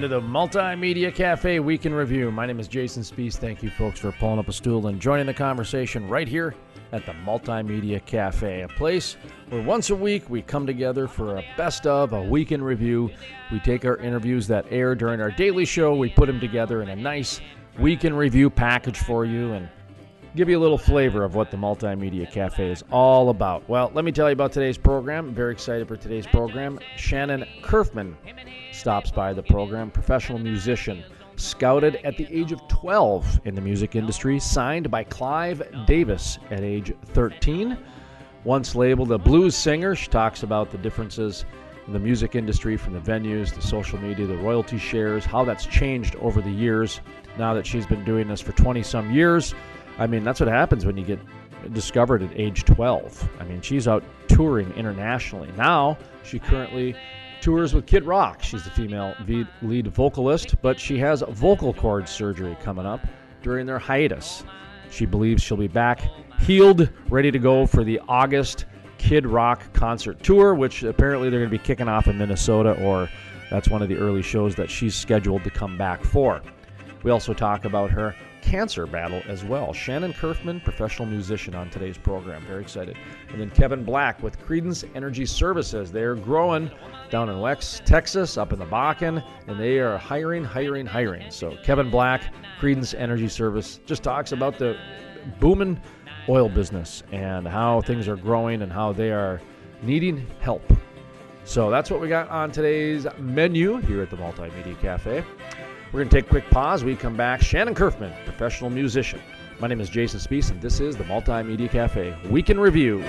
To the Multimedia Cafe Week in Review. My name is Jason Spiess. Thank you, folks, for pulling up a stool and joining the conversation right here at the Multimedia Cafe, a place where once a week we come together for a best of, a week in review. We take our interviews that air during our daily show, we put them together in a nice week in review package for you, and give you a little flavor of what the Multimedia Cafe is all about. Well, let me tell you about today's program. I'm very excited for today's program. Shannon Curfman stops by the program, professional musician, scouted at the age of 12 in the music industry, signed by Clive Davis at age 13. Once labeled a blues singer, she talks about the differences in the music industry from the venues, the social media, the royalty shares, how that's changed over the years now that she's been doing this for 20 some years. I mean, that's what happens when you get discovered at age 12. I mean, she's out touring internationally. Now, she currently tours with Kid Rock. She's the female lead vocalist, but she has vocal cord surgery coming up during their hiatus. She believes she'll be back healed, ready to go for the August Kid Rock concert tour, which apparently they're going to be kicking off in Minnesota, or that's one of the early shows that she's scheduled to come back for. We also talk about her cancer battle as well. Shannon Curfman, professional musician on today's program. Very excited. And then Kevin Black with Credence Energy Services. They're growing down in Wex, Texas, up in the Bakken, and they are hiring, hiring, hiring. So Kevin Black, Credence Energy Service, just talks about the booming oil business and how things are growing and how they are needing help. So that's what we got on today's menu here at the Multimedia Cafe. We're going to take a quick pause. We come back. Shannon Curfman, professional musician. My name is Jason Spiess, and this is the Multimedia Cafe Week in Review.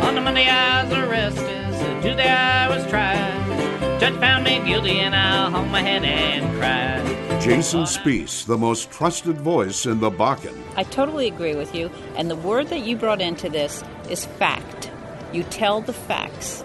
On the Monday I was arrested, Tuesday I was tried. Judge found me guilty, and I hung my head and cried. Jason Spiess, the most trusted voice in the Bakken. I totally agree with you, and the word that you brought into this is fact. You tell the facts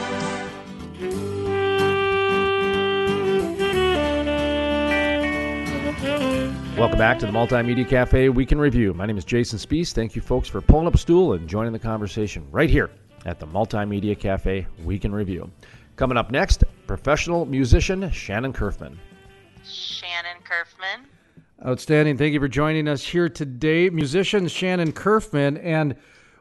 Welcome back to the Multimedia Cafe Week in Review. My name is Jason Spiess. Thank you, folks, for pulling up a stool and joining the conversation right here at the Multimedia Cafe Week in Review. Coming up next, professional musician Shannon Curfman. Shannon Curfman. Outstanding. Thank you for joining us here today. Musician Shannon Curfman. And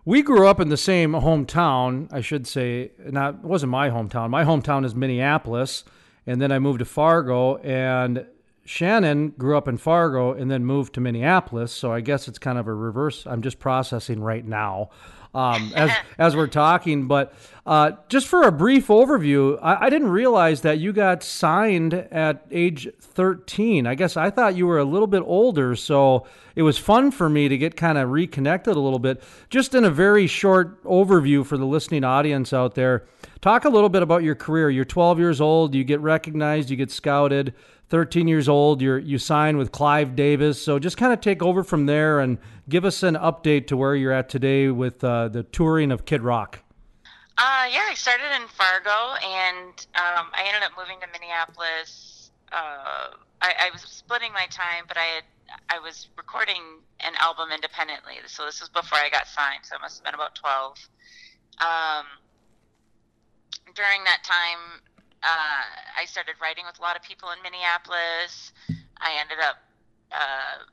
we grew up in the same hometown, I should say. Not, it wasn't my hometown. My hometown is Minneapolis. And then I moved to Fargo. And Shannon grew up in Fargo and then moved to Minneapolis, so I guess it's kind of a reverse. I'm just processing right now um, as as we're talking. But uh, just for a brief overview, I, I, didn't realize that you got signed at age 13. I guess I thought you were a little bit older, so it was fun for me to get kind of reconnected a little bit. Just in a very short overview for the listening audience out there, talk a little bit about your career. You're 12 years old. You get recognized. You get scouted. 13 years old. you're, you sign with Clive Davis. So just kind of take over from there and give us an update to where you're at today with uh, the touring of Kid Rock. Uh, yeah, I started in Fargo, and um, I ended up moving to Minneapolis. Uh, I, I was splitting my time, but I had I was recording an album independently. So this was before I got signed. So it must have been about 12. Um, during that time, uh, I started writing with a lot of people in Minneapolis. I ended up uh,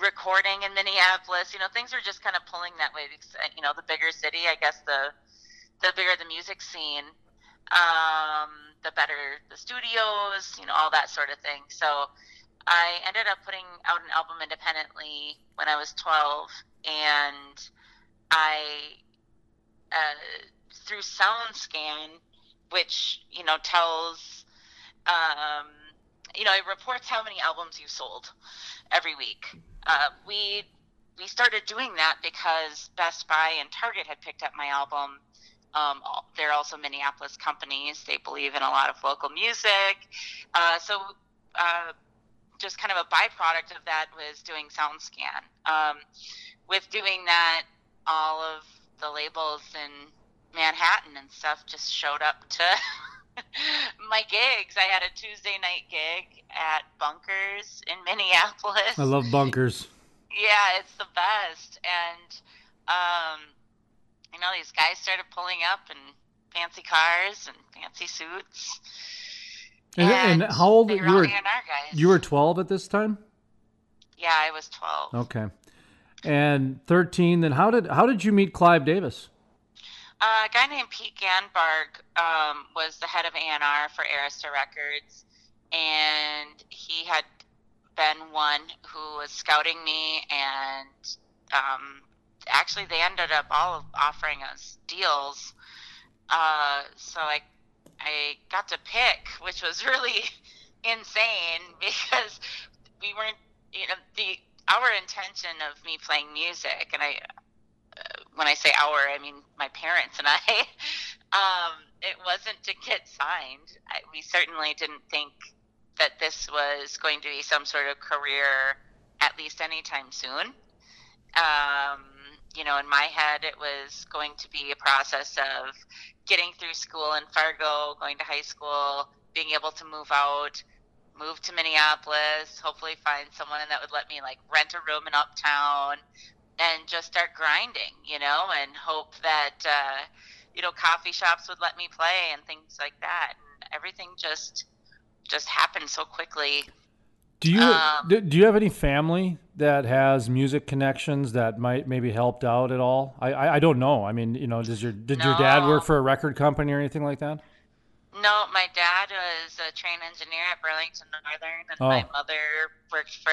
recording in Minneapolis. You know, things were just kind of pulling that way because uh, you know the bigger city, I guess the the bigger the music scene, um, the better the studios. You know, all that sort of thing. So I ended up putting out an album independently when I was 12, and I, uh, through SoundScan, which, you know, tells, um, you know, it reports how many albums you sold every week. Uh, we we started doing that because Best Buy and Target had picked up my album. Um, they're also Minneapolis companies. They believe in a lot of local music. Uh, so, uh, just kind of a byproduct of that was doing SoundScan. Um, with doing that, all of the labels in Manhattan and stuff just showed up to my gigs. I had a Tuesday night gig at Bunkers in Minneapolis. I love Bunkers. Yeah, it's the best. And um, you know, these guys started pulling up in fancy cars and fancy suits. And, and, how old were you? Were, you were twelve at this time. Yeah, I was twelve. Okay, and thirteen. Then how did how did you meet Clive Davis? Uh, a guy named Pete Ganbarg um, was the head of A&R for Arista Records, and he had been one who was scouting me, and um, actually they ended up all offering us deals. Uh, so I I got to pick, which was really insane because we weren't, you know, the our intention of me playing music, and I when I say our, I mean my parents and I. um, it wasn't to get signed. I, we certainly didn't think that this was going to be some sort of career, at least anytime soon. Um, you know, in my head, it was going to be a process of getting through school in Fargo, going to high school, being able to move out, move to Minneapolis, hopefully find someone that would let me like rent a room in Uptown, and just start grinding, you know, and hope that uh, you know coffee shops would let me play and things like that. And everything just just happened so quickly. Do you um, do you have any family that has music connections that might maybe helped out at all? I I, I don't know. I mean, you know, does your did no. your dad work for a record company or anything like that? No, my dad was a train engineer at Burlington Northern, and oh. my mother worked for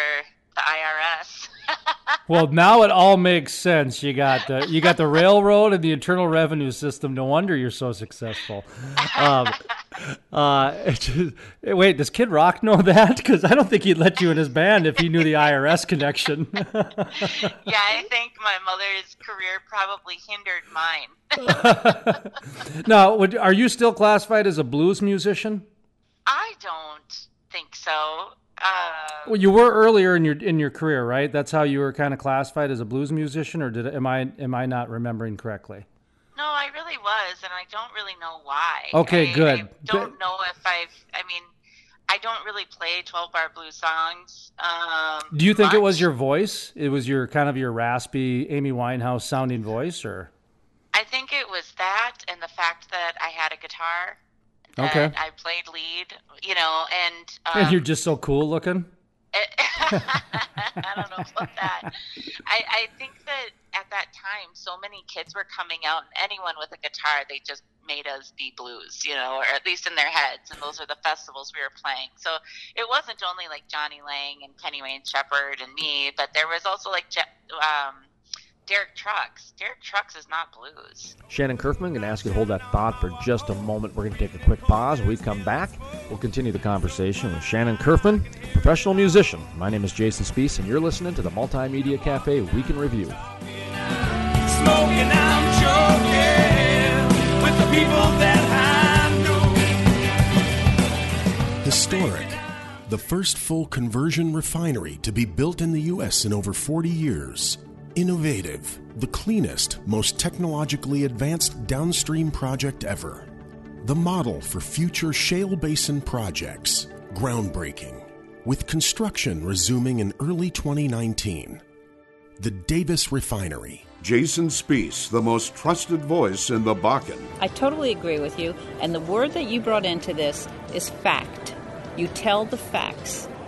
the IRS. well, now it all makes sense. You got the you got the railroad and the Internal Revenue System. No wonder you're so successful. Um, uh, just, wait, does Kid Rock know that? Because I don't think he'd let you in his band if he knew the IRS connection. yeah, I think my mother's career probably hindered mine. now, would, are you still classified as a blues musician? I don't think so. Uh, well, you were earlier in your in your career, right? That's how you were kind of classified as a blues musician, or did am I am I not remembering correctly? No, I really was, and I don't really know why. Okay, I, good. I don't know if I've. I mean, I don't really play twelve bar blues songs. Um, Do you think much. it was your voice? It was your kind of your raspy Amy Winehouse sounding voice, or? I think it was that, and the fact that I had a guitar okay. I played lead, you know, and um, and you're just so cool looking. I don't know about that. I, I think that at that time, so many kids were coming out, and anyone with a guitar, they just made us be blues, you know, or at least in their heads. And those are the festivals we were playing. So it wasn't only like Jonny Lang and Kenny Wayne Shepherd and me, but there was also like um, Derek Trucks. Derek Trucks is not blues. Shannon Curfman, going to ask you to hold that thought for just a moment. We're going to take a quick pause. When we come back, we'll continue the conversation with Shannon Curfman, professional musician. My name is Jason Spiess, and you're listening to the Multimedia Cafe Week in Review. Smoking, Historic. The first full conversion refinery to be built in the U.S. in over 40 years. Innovative, the cleanest, most technologically advanced downstream project ever. The model for future shale basin projects. Groundbreaking. With construction resuming in early 2019. The Davis Refinery. Jason Spiess, the most trusted voice in the Bakken. I totally agree with you. And the word that you brought into this is fact. You tell the facts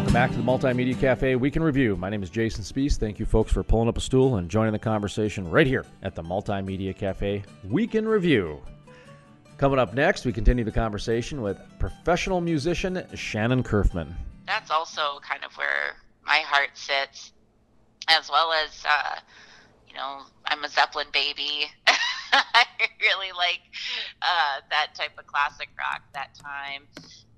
Welcome back to the Multimedia Cafe Week in Review. My name is Jason Spiess. Thank you, folks, for pulling up a stool and joining the conversation right here at the Multimedia Cafe Week in Review. Coming up next, we continue the conversation with professional musician Shannon Curfman. That's also kind of where my heart sits, as well as, uh, you know, I'm a Zeppelin baby. I really like uh, that type of classic rock that time.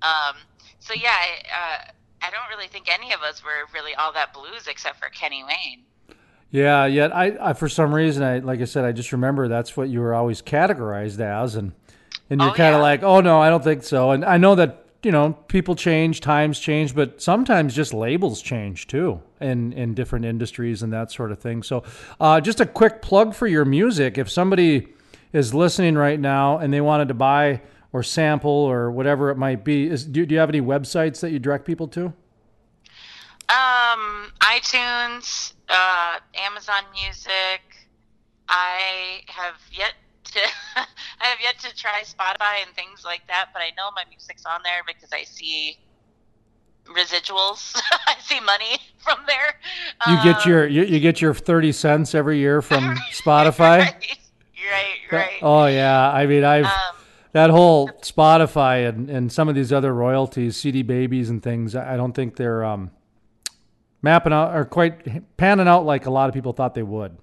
Um, so yeah, I, uh, I don't really think any of us were really all that blues except for Kenny Wayne. Yeah, yet I, I for some reason I like I said I just remember that's what you were always categorized as and and you're Oh, kind of yeah. like, "Oh no, I don't think so." And I know that, you know, people change, times change, but sometimes just labels change too in in different industries and that sort of thing. So, uh, just a quick plug for your music if somebody is listening right now and they wanted to buy or sample or whatever it might be, is do, do you have any websites that you direct people to? Um, iTunes, uh, Amazon Music. I have yet to I have yet to try Spotify and things like that, but I know my music's on there because I see residuals. I see money from there. You get Um, your you, you get your 30 cents every year from Spotify? right, right, right. Oh yeah, I mean I've Um, that whole Spotify and, and some of these other royalties, CD babies and things. I don't think they're um, mapping out or quite panning out like a lot of people thought they would.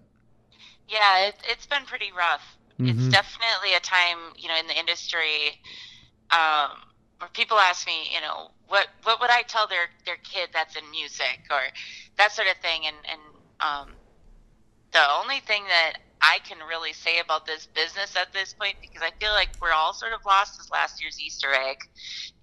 Yeah, it, it's been pretty rough. It's Mhm. definitely a time, you know, in the industry um, where people ask me, you know, what what would I tell their their kid that's in music or that sort of thing, and and um, the only thing that I can really say about this business at this point, because I feel like we're all sort of lost as last year's Easter egg,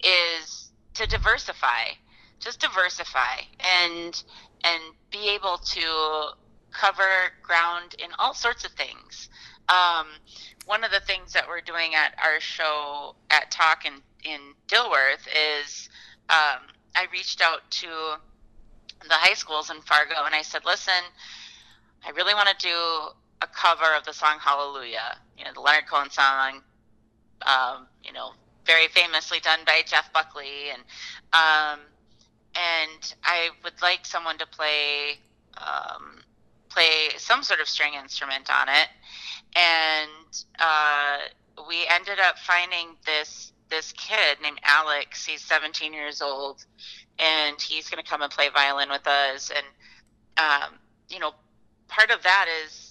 is to diversify. Just diversify and and be able to cover ground in all sorts of things. Um, one of the things that we're doing at our show at Talk in, in Dilworth is um, I reached out to the high schools in Fargo and I said, listen, I really want to do a cover of the song Hallelujah, you know, the Leonard Cohen song, um, you know, very famously done by Jeff Buckley. And, um, and I would like someone to play, um, play some sort of string instrument on it. And, uh, we ended up finding this, this kid named Alex. He's 17 years old and he's going to come and play violin with us. And, um, you know, part of that is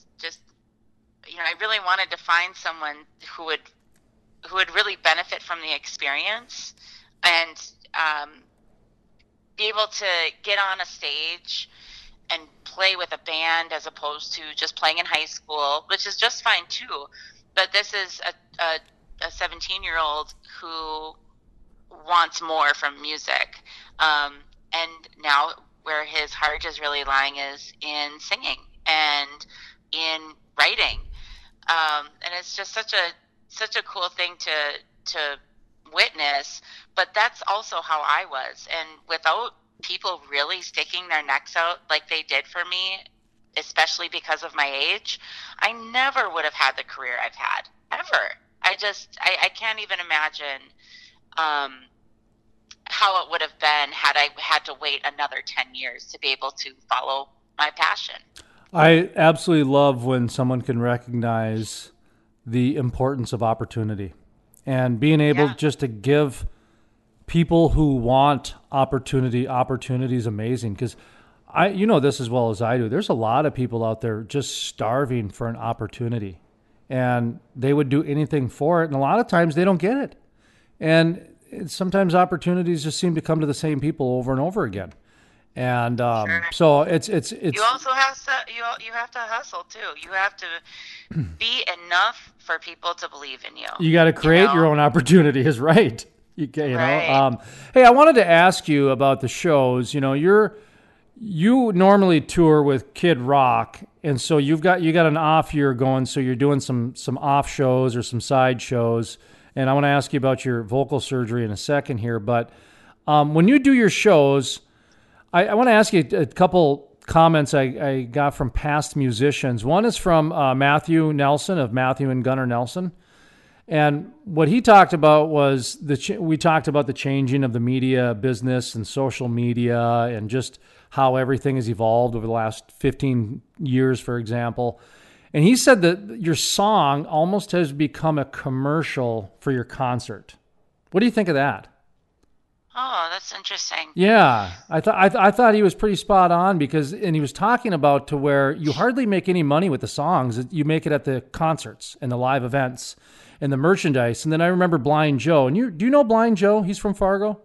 you know, I really wanted to find someone who would, who would really benefit from the experience and, um, be able to get on a stage and play with a band as opposed to just playing in high school, which is just fine too. But this is a, a, a 17 year old who wants more from music. Um, and now where his heart is really lying is in singing and in writing. Um, and it's just such a, such a cool thing to, to witness, but that's also how I was. And without people really sticking their necks out like they did for me, especially because of my age, I never would have had the career I've had ever. I just, I, I can't even imagine um, how it would have been had I had to wait another 10 years to be able to follow my passion. I absolutely love when someone can recognize the importance of opportunity and being able just to give people who want opportunity opportunity is amazing because I you know this as well as I do. There's a lot of people out there just starving for an opportunity and they would do anything for it and a lot of times they don't get it. And it, sometimes opportunities just seem to come to the same people over and over again. And um, so it's it's it's you also have to you you have to hustle too. You have to be enough for people to believe in you. You got to create your own opportunity, is right. You, you know. Right. Um, hey, I wanted to ask you about the shows. You know, you're you normally tour with Kid Rock, and so you've got you got an off year going. So you're doing some some off shows or some side shows. And I want to ask you about your vocal surgery in a second here. But um, when you do your shows, I, I want to ask you a couple comments I, I got from past musicians. One is from uh, Matthew Nelson of Matthew and Gunnar Nelson. And what he talked about was the ch- we talked about the changing of the media business and social media and just how everything has evolved over the last 15 years, for example. And he said that your song almost has become a commercial for your concert. What do you think of that? Oh, that's interesting. Yeah, I thought I, th- I thought he was pretty spot on because, and he was talking about to where you hardly make any money with the songs. You make it at the concerts and the live events and the merchandise. And then I remember Blind Joe. And you do you know Blind Joe? He's from Fargo.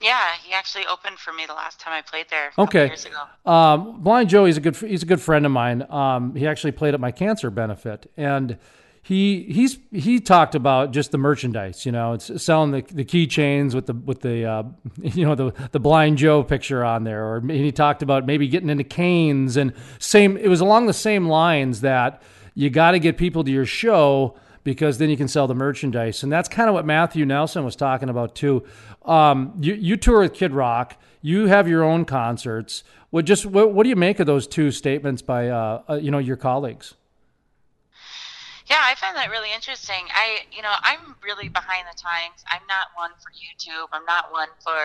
Yeah, he actually opened for me the last time I played there. Okay. Years ago. Um, Blind Joe, he's a good he's a good friend of mine. Um, he actually played at my cancer benefit, and he he's he talked about just the merchandise. You know, it's selling the the keychains with the with the uh, you know the the Blind Joe picture on there, or he talked about maybe getting into canes and same. It was along the same lines that you got to get people to your show because then you can sell the merchandise. And that's kind of what Matthew Nelson was talking about too. Um, you, you tour with Kid Rock. You have your own concerts. What just what, what do you make of those two statements by uh, uh, you know your colleagues? Yeah, I find that really interesting. I, you know, I'm really behind the times. I'm not one for YouTube. I'm not one for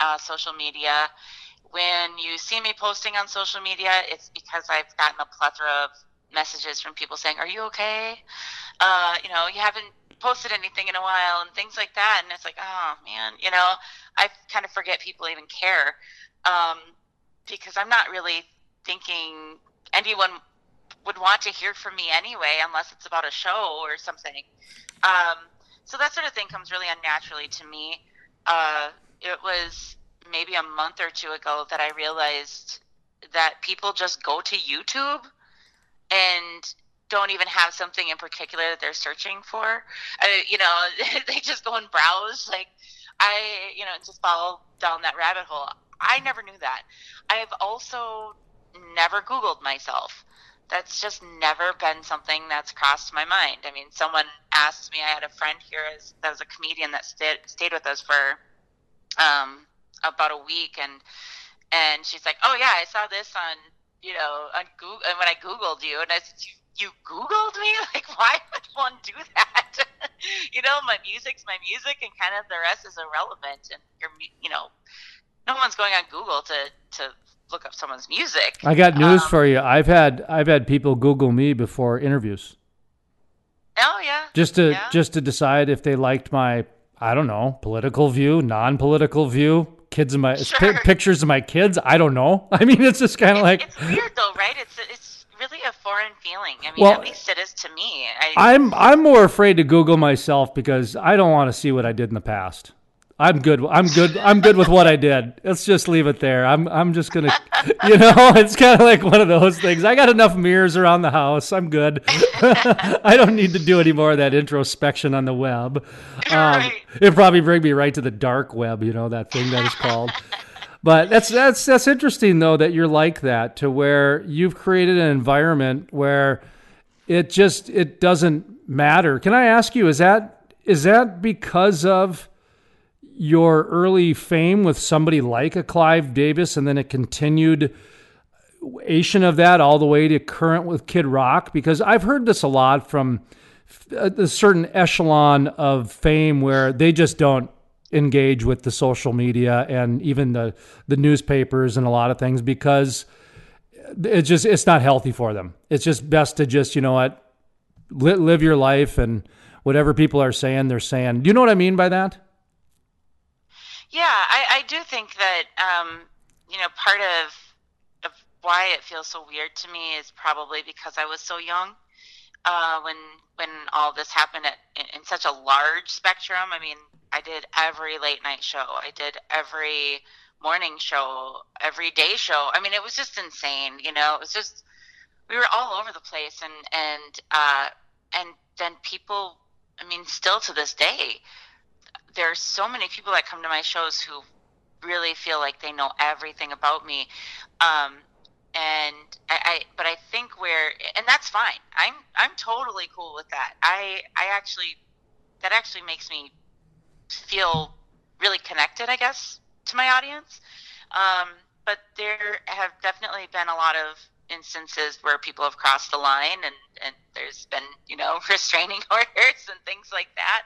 uh, social media. When you see me posting on social media, it's because I've gotten a plethora of messages from people saying, "Are you okay? Uh, you know, you haven't posted anything in a while," and things like that. And it's like, oh man, you know, I kind of forget people even care um, because I'm not really thinking anyone would want to hear from me anyway, unless it's about a show or something. Um, so that sort of thing comes really unnaturally to me. Uh, it was maybe a month or two ago that I realized that people just go to YouTube and don't even have something in particular that they're searching for. Uh, you know, they just go and browse. Like I, you know, just fall down that rabbit hole. I never knew that. I've also never Googled myself. That's just never been something that's crossed my mind. I mean, someone asked me. I had a friend here as, that was a comedian that stayed stayed with us for um, about a week, and and she's like, "Oh yeah, I saw this on you know on Google." And when I Googled you, and I said, "You, you Googled me? Like, why would one do that?" you know, my music's my music, and kind of the rest is irrelevant. And you're, you know, no one's going on Google to to look up someone's music. I got news Um, for you. I've had I've had people Google me before interviews Oh yeah. just to Yeah. just to decide if they liked my I don't know political view, non-political view, kids of my pi- pictures of my kids. I don't know. I mean, it's just kind of like It's weird though, right? It's it's really a foreign feeling. I mean, Well, at least it is to me. I, I'm I'm more afraid to Google myself because I don't want to see what I did in the past. I'm good. I'm good. I'm good with what I did. Let's just leave it there. I'm I'm just gonna, you know, it's kind of like one of those things. I got enough mirrors around the house. I'm good. I don't need to do any more of that introspection on the web. Um, It'd probably bring me right to the dark web. You know that thing that is called. But that's that's that's interesting though that you're like that to where you've created an environment where it just it doesn't matter. Can I ask you is that is that because of your early fame with somebody like a Clive Davis and then a continued ation of that all the way to current with Kid Rock because I've heard this a lot from a a certain echelon of fame where they just don't engage with the social media and even the the newspapers and a lot of things because it's just it's not healthy for them. It's just best to just you know what li- live your life and whatever people are saying they're saying. Do you know what I mean by that? Yeah, I, I do think that um, you know part of of why it feels so weird to me is probably because I was so young uh, when when all this happened at, in, in such a large spectrum. I mean, I did every late night show, I did every morning show, every day show. I mean, it was just insane. You know, it was just we were all over the place, and and uh, and then people. I mean, still to this day, there are so many people that come to my shows who really feel like they know everything about me. Um, and I, I, but I think where, and that's fine. I'm, I'm totally cool with that. I, I actually, that actually makes me feel really connected, I guess, to my audience. Um, but there have definitely been a lot of instances where people have crossed the line and, and there's been, you know, restraining orders and things like that.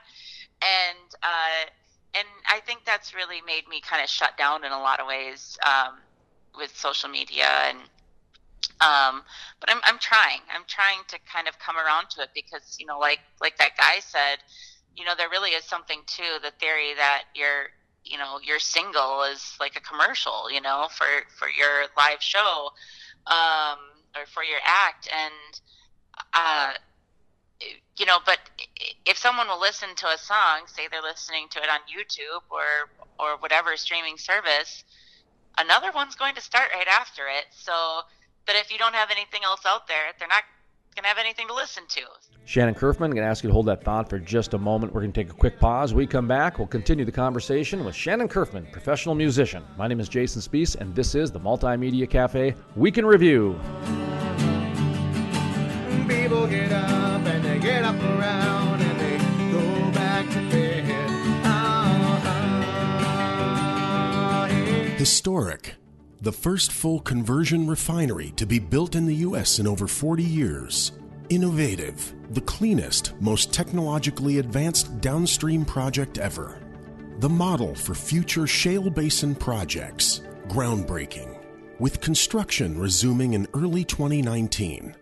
And, uh, and I think that's really made me kind of shut down in a lot of ways um, with social media and um, but I'm, I'm trying. I'm trying to kind of come around to it because you know like like that guy said you know there really is something to the theory that you're you know your single is like a commercial you know for for your live show um, or for your act. And uh, you know but if someone will listen to a song say they're listening to it on youtube or or whatever streaming service another one's going to start right after it so but if you don't have anything else out there they're not going to have anything to listen to Shannon Curfman, I'm going to ask you to hold that thought for just a moment. We're going to take a quick pause. we come back, we'll continue the conversation with Shannon Curfman, professional musician. My name is Jason Spiess, and this is the Multimedia Cafe Week in Review. People get up up around and they go back to bed. Ah, ah, Historic. The first full conversion refinery to be built in the U.S. in over 40 years Innovative, the cleanest, most technologically advanced downstream project ever. The model for future shale basin projects. Groundbreaking. With construction resuming in early 2019.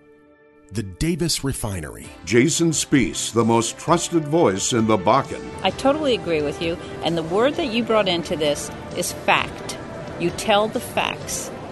The Davis Refinery. Jason Spiess, the most trusted voice in the Bakken. I totally agree with you, and the word that you brought into this is fact. You tell the facts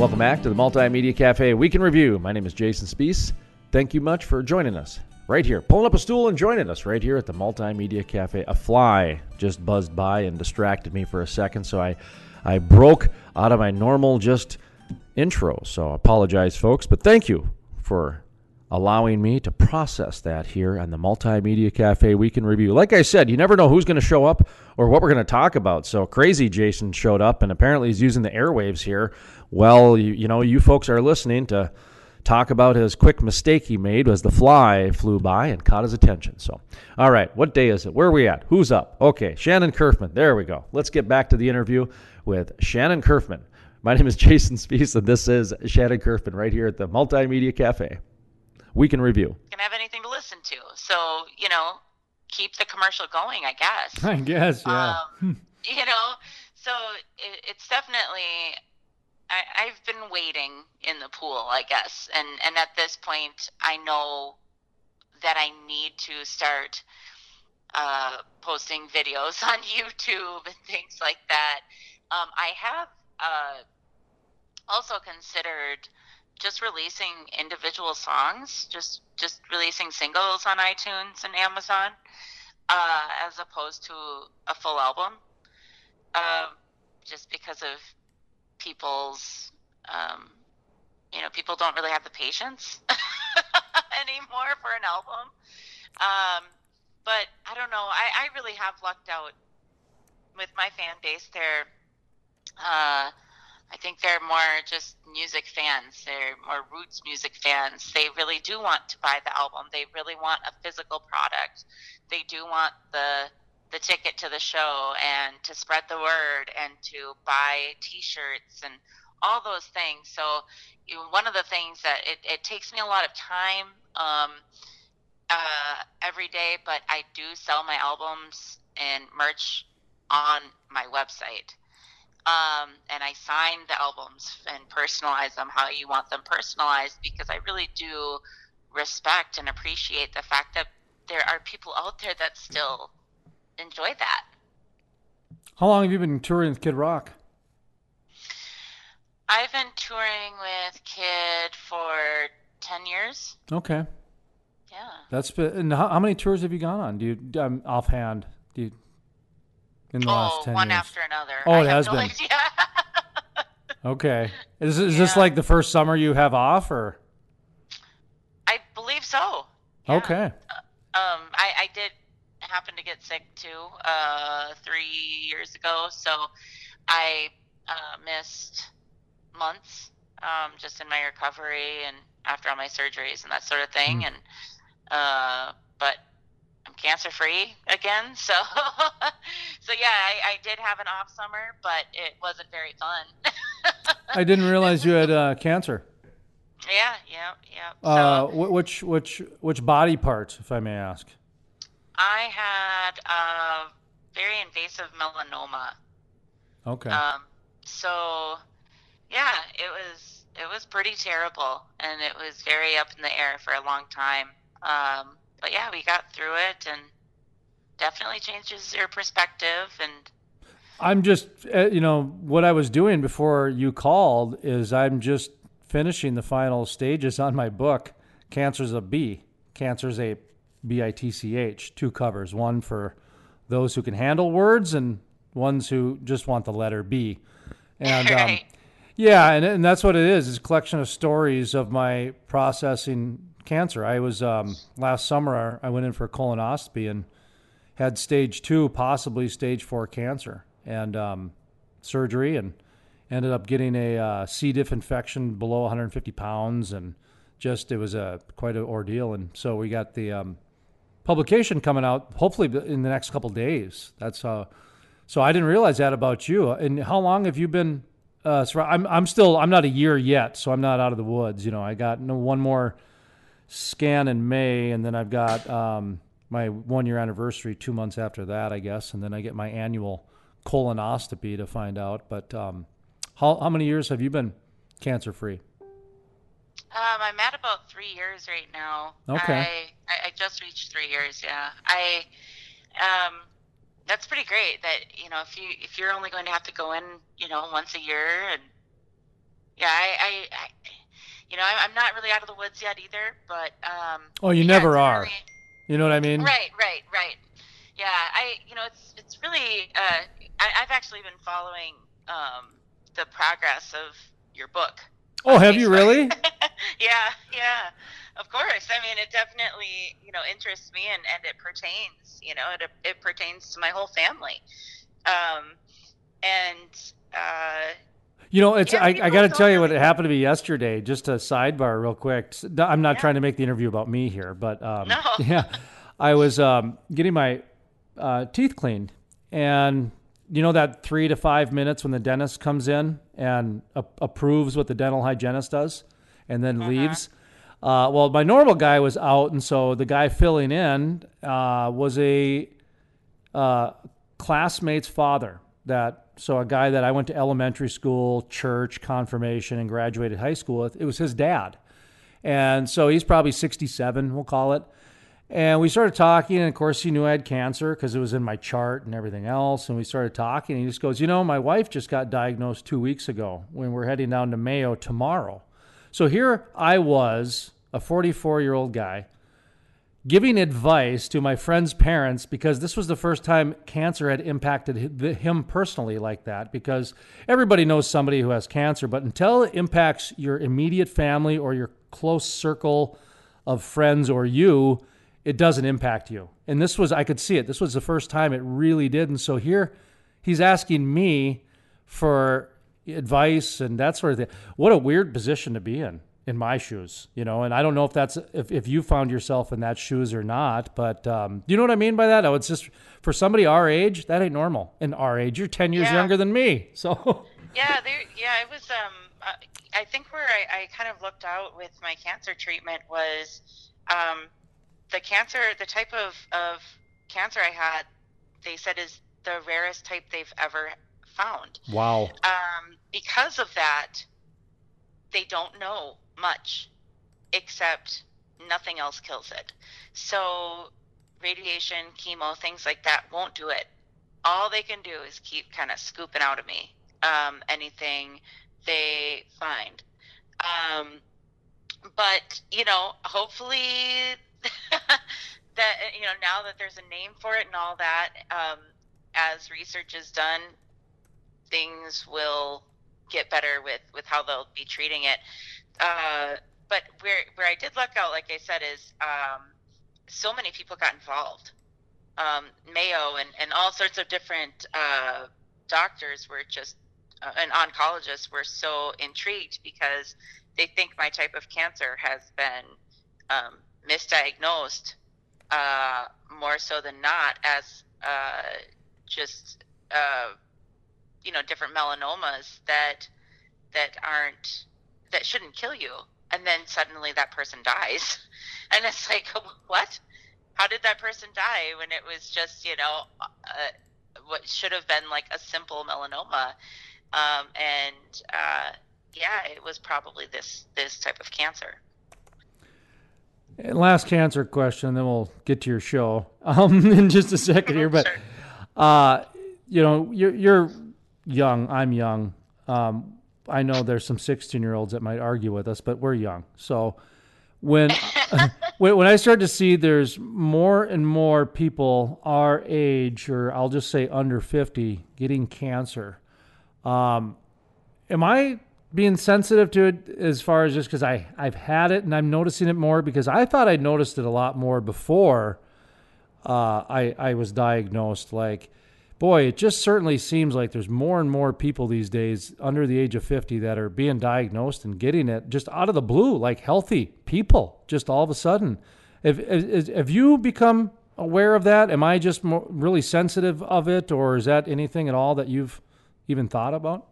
Welcome back to the Multimedia Cafe Week in Review. My name is Jason Spiess. Thank you much for joining us right here. Pulling up a stool and joining us right here at the Multimedia Cafe. A fly just buzzed by and distracted me for a second, so I, I broke out of my normal just intro. So I apologize, folks, but thank you for allowing me to process that here on the Multimedia Cafe Week in Review. Like I said, you never know who's going to show up or what we're going to talk about. So crazy Jason showed up, and apparently he's using the airwaves here well, you, you know, you folks are listening to talk about his quick mistake he made as the fly flew by and caught his attention. So, all right, what day is it? Where are we at? Who's up? Okay, Shannon Curfman. There we go. Let's get back to the interview with Shannon Curfman. My name is Jason Spiess, and this is Shannon Curfman right here at the Multimedia Cafe. Week in Review. Can have anything to listen to. So, you know, keep the commercial going, I guess. I guess, yeah. Um, you know, so it, it's definitely I, I've been waiting in the pool, I guess, and and at this point, I know that I need to start uh, posting videos on YouTube and things like that. Um, I have uh, also considered just releasing individual songs, just just releasing singles on iTunes and Amazon, uh, as opposed to a full album. Uh, just because of people's um, you know people don't really have the patience anymore for an album um, but i don't know I, I really have lucked out with my fan base they're uh, I think they're more just music fans. They're more roots music fans. They really do want to buy the album. They really want a physical product. They do want the the ticket to the show and to spread the word and to buy t-shirts and all those things so you know, one of the things that it, it takes me a lot of time um, uh, every day but i do sell my albums and merch on my website um, and i sign the albums and personalize them how you want them personalized because i really do respect and appreciate the fact that there are people out there that still enjoy that. How long have you been touring with Kid Rock? I've been touring with Kid for 10 years. Okay. Yeah. That's been. And how, how many tours have you gone on? Do you um, offhand? Do you in the oh, last ten one years? after another. Oh, I it have has no been. idea. Okay. Is is this like the first summer you have off, or? I believe so. Okay. Um, I, I did happen to get sick too uh, three years ago, so I uh, missed months um, just in my recovery and after all my surgeries and that sort of thing. Mm. And uh, but I'm cancer free again, so so yeah, I, I did have an off summer, but it wasn't very fun. I didn't realize you had uh, cancer. yeah, yeah, yeah. Uh, wh- which which which body part, if I may ask? I had a very invasive melanoma. Okay. Um, so yeah, it was it was pretty terrible, and it was very up in the air for a long time. Um, but yeah, we got through it, and definitely changes your perspective. And I'm just, uh, you know, what I was doing before you called is I'm just finishing the final stages on my book. Cancer's a B. Cancer's a B I T C H. Two covers. One for those who can handle words, and ones who just want the letter B. And um, yeah, and, and that's what it is. It's a collection of stories of my processing cancer. I was um, last summer. I went in for a colonoscopy and had stage two, possibly stage four cancer, and um, surgery, and ended up getting a uh, C. diff infection below 150 pounds, and just it was a quite an ordeal. And so we got the um, publication coming out hopefully in the next couple days. That's uh, so I didn't realize that about you. And how long have you been? Uh, I'm I'm still I'm not a year yet, so I'm not out of the woods. You know, I got no, one more scan in May, and then I've got um, my one year anniversary two months after that, I guess, and then I get my annual colonoscopy to find out. But um, how how many years have you been cancer free? um, I'm at about three years right now. Okay. I, I, just reached three years. Yeah. I um, that's pretty great. That you know, if you if you're only going to have to go in, you know, once a year, and yeah, I, I, I you know, I'm, I'm not really out of the woods yet either, but um, Oh, you yeah, never are. really- You know what I mean? Right, right, right. Yeah, I, you know, it's it's really. Uh, I, I've actually been following um, the progress of your book. Oh, have you really? Yeah, yeah, of course. I mean, it definitely, you know, interests me, and and it pertains. You know, it it pertains to my whole family. Um, and uh, You know, it's I, I got to tell you what happened to me yesterday. Just a sidebar, real quick. I'm not Yeah. trying to make the interview about me here, but um, No. yeah, I was um, getting my uh, teeth cleaned, and you know that three to five minutes when the dentist comes in and a- approves what the dental hygienist does, and then leaves. Uh, well, my normal guy was out, and so the guy filling in uh, was a uh, classmate's father. That so a guy that I went to elementary school, church, confirmation, and graduated high school with. It was his dad, and so he's probably sixty-seven, we'll call it. And we started talking, and of course, he knew I had cancer because it was in my chart and everything else. And we started talking. And he just goes, "You know, my wife just got diagnosed two weeks ago. When we're heading down to Mayo tomorrow." So here I was, a 44 year old guy, giving advice to my friend's parents because this was the first time cancer had impacted him personally like that. Because everybody knows somebody who has cancer, but until it impacts your immediate family or your close circle of friends or you, it doesn't impact you. And this was, I could see it. This was the first time it really did. And so here he's asking me for advice and that sort of thing. What a weird position to be in, in my shoes, you know. And I don't know if that's if, if you found yourself in that shoes or not, but um, you know what I mean by that? Oh, it's just for somebody our age, that ain't normal. In our age, you're ten years Yeah. younger than me, so yeah, there, yeah, it was. Um, I think where I, I kind of looked out with my cancer treatment was, um, the cancer, the type of of cancer I had, they said is the rarest type they've ever found. wow. Um, because of that, they don't know much, except nothing else kills it. So radiation, chemo, things like that won't do it. All they can do is keep kind of scooping out of me um, anything they find. Um, but you know, hopefully that you know now that there's a name for it and all that, um, as research is done, things will get better with with how they'll be treating it. Uh, but where where I did luck out, like I said, is um, so many people got involved. Um, Mayo and, and all sorts of different uh, doctors were just uh, and oncologists were so intrigued because they think my type of cancer has been um, misdiagnosed uh, more so than not as uh, just uh, you know different melanomas that that aren't that shouldn't kill you and then suddenly that person dies. And it's like what? How did that person die when it was just you know uh, what should have been like a simple melanoma? Um, and uh, yeah it was probably this this type of cancer. And last cancer question then we'll get to your show um, in just a second here but uh, you know you're, you're young i'm young um, I know there's some 16 year olds that might argue with us, but we're young. So when when I start to see there's more and more people our age, or I'll just say under 50, getting cancer, um, am I being sensitive to it as far as just because I I've had it and I'm noticing it more because I thought I noticed it a lot more before uh, I I was diagnosed like boy, it just certainly seems like there's more and more people these days under the age of 50 that are being diagnosed and getting it just out of the blue, like healthy people, just all of a sudden. Have you become aware of that? Am I just more, really sensitive of it, or is that anything at all that you've even thought about?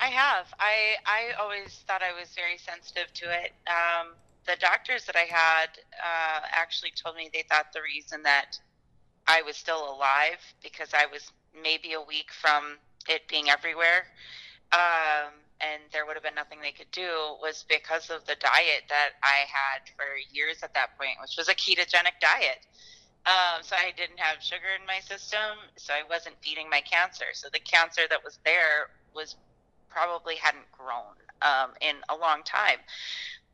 I have. I I always thought I was very sensitive to it. Um, the doctors that I had uh, actually told me they thought the reason that I was still alive because I was maybe a week from it being everywhere. Um, and there would have been nothing they could do was because of the diet that I had for years at that point, which was a ketogenic diet. Um, so I didn't have sugar in my system, so I wasn't feeding my cancer. So the cancer that was there was probably hadn't grown um, in a long time.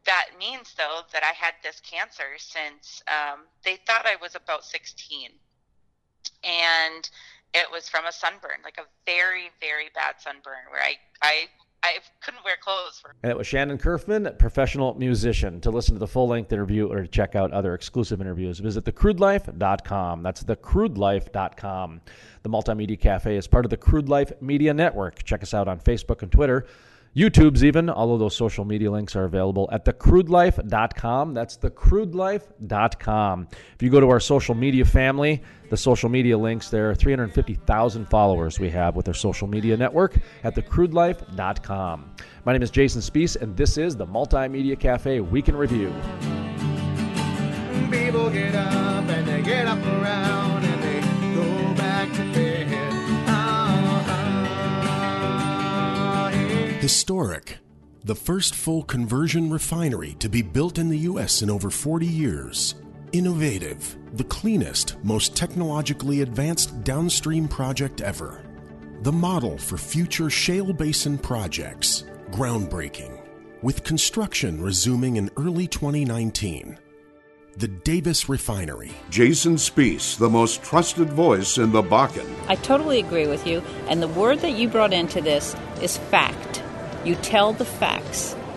That means, though, that I had this cancer since um, they thought I was about 16 and it was from a sunburn, like a very, very bad sunburn where I, I I couldn't wear clothes. For- and it was Shannon Curfman, professional musician. To listen to the full length interview or to check out other exclusive interviews, visit thecrudelife.com. That's thecrudelife.com. The Multimedia Cafe is part of the Crude Life Media Network. Check us out on Facebook and Twitter. YouTube's even. All of those social media links are available at thecrudelife.com. That's thecrudelife.com. If you go to our social media family, the social media links there, 350,000 followers we have with our social media network at thecrudelife.com. My name is Jason Spiess, and this is the Multimedia Cafe Week in Review. People get up and they get up around and they go back to bed. Ah, ah, ah, Historic. The first full conversion refinery to be built in the U.S. in over 40 years. Innovative. The cleanest, most technologically advanced downstream project ever. The model for future shale basin projects. Groundbreaking. With construction resuming in early 2019 the Davis Refinery. Jason Spiess, the most trusted voice in the Bakken. I totally agree with you. And the word that you brought into this is fact. You tell the facts,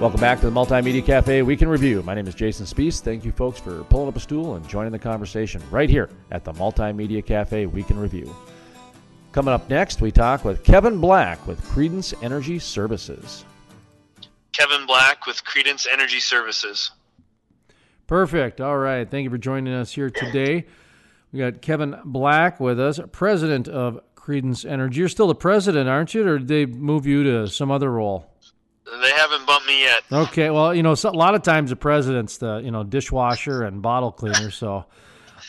Welcome back to the Multimedia Cafe Week in Review. My name is Jason Spiess. Thank you, folks, for pulling up a stool and joining the conversation right here at the Multimedia Cafe Week in Review. Coming up next, we talk with Kevin Black with Creedence Energy Services. Kevin Black with Creedence Energy Services. Perfect. All right. Thank you for joining us here today. We got Kevin Black with us, president of Creedence Energy. You're still the president, aren't you, or did they move you to some other role? Haven't bumped me yet. Okay, well, you know, so, a lot of times the president's the you know dishwasher and bottle cleaner, so.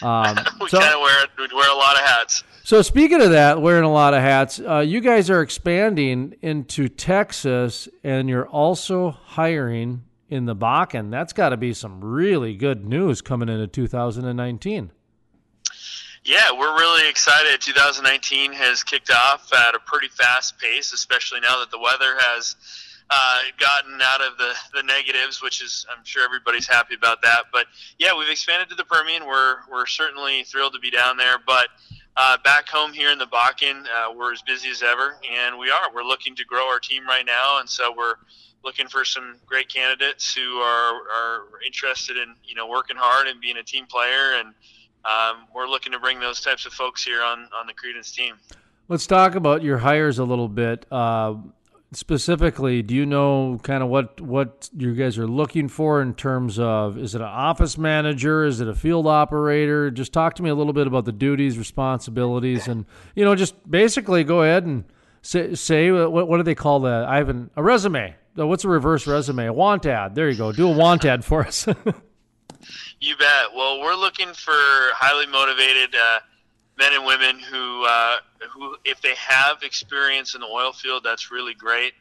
Um, we so, kind of wear we wear a lot of hats. So speaking of that, wearing a lot of hats, uh, you guys are expanding into Texas, and you're also hiring in the Bakken. That's got to be some really good news coming into 2019. Yeah, we're really excited. 2019 has kicked off at a pretty fast pace, especially now that the weather has uh, gotten out of the, the negatives, which is I'm sure everybody's happy about that. But yeah, we've expanded to the Permian. We're we're certainly thrilled to be down there. But uh, back home here in the Bakken, uh, we're as busy as ever, and we are. We're looking to grow our team right now, and so we're looking for some great candidates who are are interested in you know working hard and being a team player, and um, we're looking to bring those types of folks here on on the Creedence team. Let's talk about your hires a little bit. Uh, specifically, do you know kind of what what you guys are looking for in terms of is it an office manager, is it a field operator? Just talk to me a little bit about the duties, responsibilities, and you know, just basically go ahead and say, say what what do they call that? I haven't a resume. What's a reverse resume? A want ad. There you go. Do a want ad for us. you bet. Well, we're looking for highly motivated. Uh, men and women who uh, who if they have experience in the oil field, that's really great.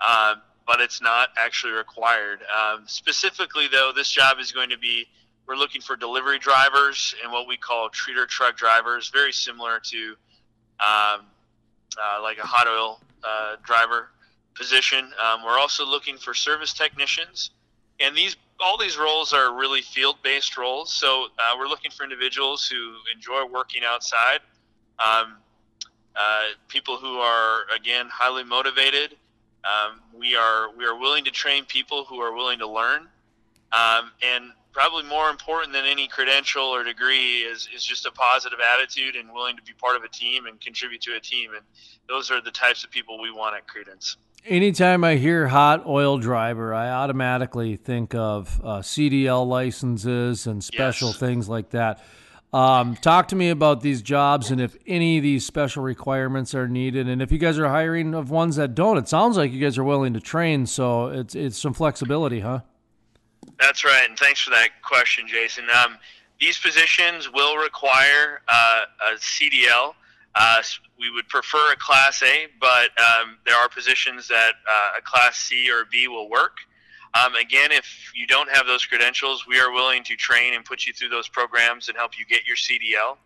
Uh, but it's not actually required. Um, specifically, though, this job is going to be we're looking for delivery drivers and what we call treater truck drivers, very similar to um, uh, like a hot oil uh, driver position. Um, we're also looking for service technicians, and these all these roles are really field-based roles. So uh, we're looking for individuals who enjoy working outside, um, uh, people who are again highly motivated. Um, we are we are willing to train people who are willing to learn, um, and probably more important than any credential or degree is, is just a positive attitude and willing to be part of a team and contribute to a team. And those are the types of people we want at Creedence. Anytime I hear hot oil driver, I automatically think of uh, CDL licenses and special Yes. things like that. Um, talk to me about these jobs and if any of these special requirements are needed, and if you guys are hiring of ones that don't. It sounds like you guys are willing to train, so it's it's some flexibility, huh? That's right, and thanks for that question, Jason. Um, these positions will require uh, a CDL. Uh, we would prefer a Class A, but um, there are positions that uh, a Class C or B will work. Um, again, if you don't have those credentials, we are willing to train and put you through those programs and help you get your CDL.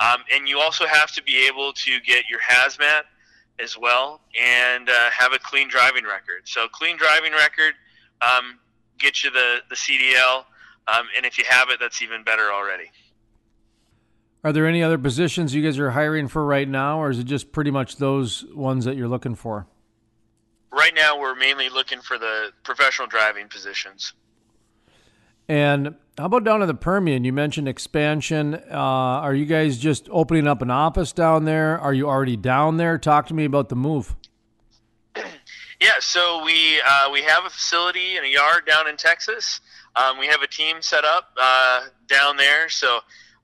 Um, and you also have to be able to get your hazmat as well and uh, have a clean driving record. So, clean driving record um, get you the, the CDL, um, and if you have it, that's even better already. Are there any other positions you guys are hiring for right now, or is it just pretty much those ones that you're looking for? Right now, we're mainly looking for the professional driving positions. And how about down in the Permian? You mentioned expansion. Uh, are you guys just opening up an office down there? Are you already down there? Talk to me about the move. Yeah, so we uh, we have a facility and a yard down in Texas. Um, we have a team set up uh, down there, so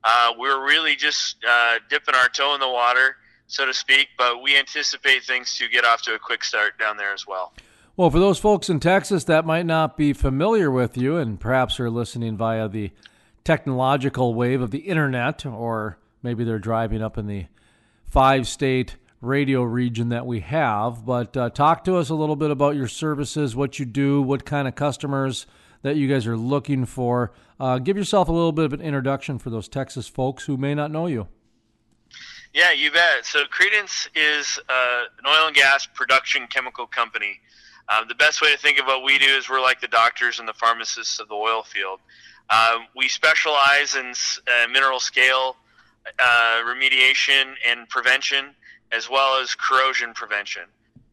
uh, we're really just uh, dipping our toe in the water, so to speak. But we anticipate things to get off to a quick start down there as well. Well, for those folks in Texas that might not be familiar with you and perhaps are listening via the technological wave of the internet, or maybe they're driving up in the five state radio region that we have. But uh, talk to us a little bit about your services, what you do, what kind of customers that you guys are looking for. Uh, give yourself a little bit of an introduction for those Texas folks who may not know you. Yeah, you bet. So Creedence is uh, an oil and gas production chemical company. Uh, the best way to think of what we do is we're like the doctors and the pharmacists of the oil field. Uh, we specialize in uh, mineral scale uh, remediation and prevention, as well as corrosion prevention.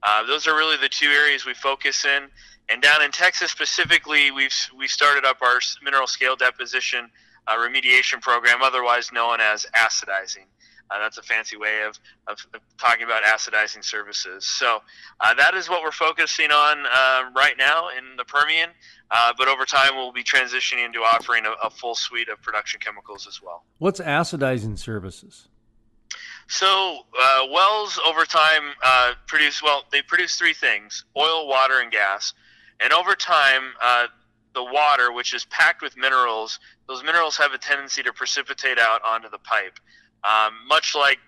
Uh, those are really the two areas we focus in. And down in Texas specifically, we've we started up our mineral scale deposition uh, remediation program, otherwise known as acidizing. Uh, that's a fancy way of, of, talking about acidizing services. So uh, that is what we're focusing on uh, right now in the Permian. Uh, but over time, we'll be transitioning into offering a, a, full suite of production chemicals as well. What's acidizing services? So uh, wells over time uh, produce well. They produce three things: oil, water, and gas. And over time, the water, which is packed with minerals, those minerals have a tendency to precipitate out onto the pipe. Um, much like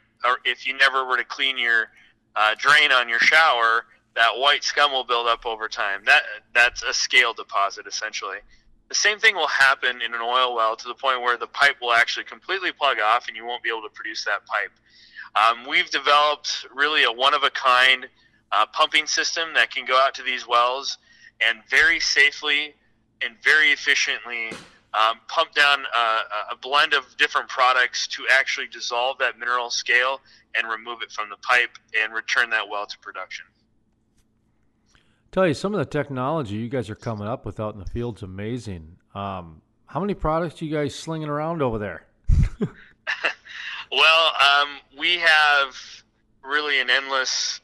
if you never were to clean your uh, drain on your shower, that white scum will build up over time. That that's a scale deposit essentially. The same thing will happen in an oil well to the point where the pipe will actually completely plug off and you won't be able to produce that pipe. Um, we've developed really a one of a kind uh, pumping system that can go out to these wells and very safely and very efficiently um, pump down a, a, blend of different products to actually dissolve that mineral scale and remove it from the pipe and return that well to production. Tell you some of the technology you guys are coming up with out in the field's amazing. Um, how many products you guys slinging around over there? well, um, we have really an endless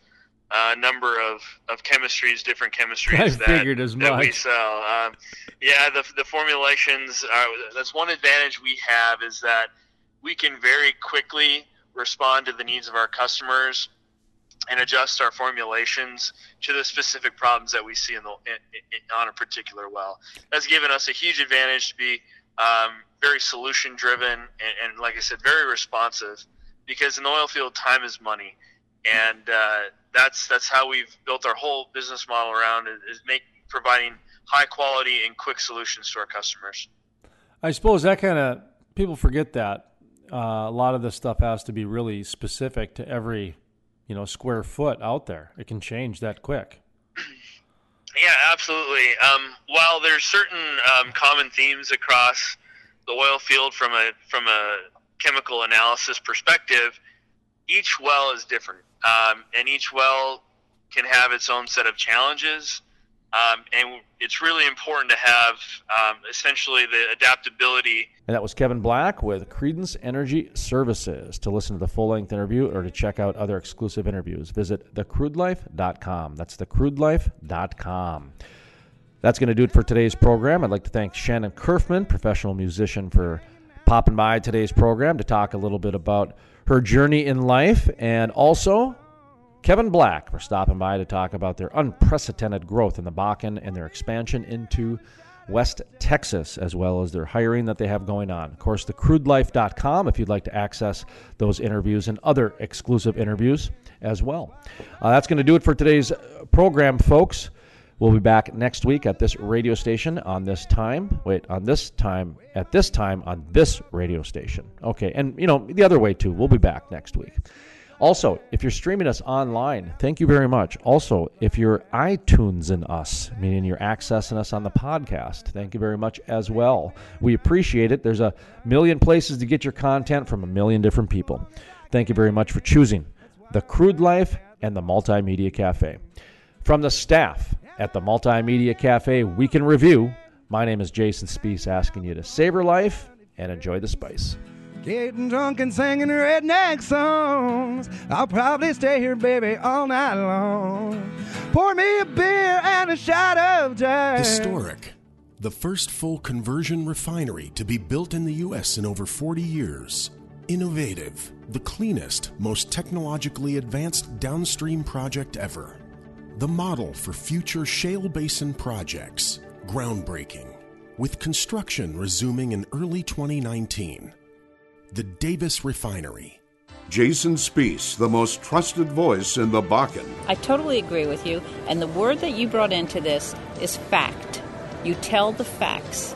uh, number of, of chemistries, different chemistries I that, figured as that much. we sell. Um, yeah, the, the formulations, are, that's one advantage we have is that we can very quickly respond to the needs of our customers and adjust our formulations to the specific problems that we see in the in, in, on a particular well. That's given us a huge advantage to be um, very solution driven and, and, like I said, very responsive. Because in the oil field, time is money, and uh, that's that's how we've built our whole business model around is make providing high quality and quick solutions to our customers. I suppose that kind of people forget that uh, a lot of this stuff has to be really specific to every you know square foot out there. It can change that quick. Yeah, absolutely. Um, while there's certain um, common themes across the oil field from a from a chemical analysis perspective, each well is different um, and each well can have its own set of challenges. Um, and it's really important to have um, essentially the adaptability. And that was Kevin Black with Creedence Energy Services. To listen to the full length interview or to check out other exclusive interviews, visit thecrudelife.com. That's thecrudelife.com. That's going to do it for today's program. I'd like to thank Shannon Curfman, professional musician, for popping by today's program to talk a little bit about her journey in life, and also Kevin Black for stopping by to talk about their unprecedented growth in the Bakken and their expansion into West Texas, as well as their hiring that they have going on. Of course, thecrudelife.com if you'd like to access those interviews and other exclusive interviews as well. Uh, that's going to do it for today's program, folks. We'll be back next week at this radio station on this time. Wait, on this time, at this time on this radio station. Okay, and you know, the other way too. We'll be back next week. Also, if you're streaming us online, thank you very much. Also, if you're iTunesing us, meaning you're accessing us on the podcast, thank you very much as well. We appreciate it. There's a million places to get your content from a million different people. Thank you very much for choosing the Crude Life and the Multimedia Cafe. From the staff at the Multimedia Cafe Week in Review. My name is Jason Spiess, asking you to savor life and enjoy the spice. Getting drunk and singing redneck songs. I'll probably stay here, baby, all night long. Pour me a beer and a shot of Jack. Historic. The first full conversion refinery to be built in the U.S. in over 40 years. Innovative. The cleanest, most technologically advanced downstream project ever the model for future shale basin projects, groundbreaking, with construction resuming in early 2019. The Davis Refinery. Jason Spiess, the most trusted voice in the Bakken. I totally agree with you, and the word that you brought into this is fact. You tell the facts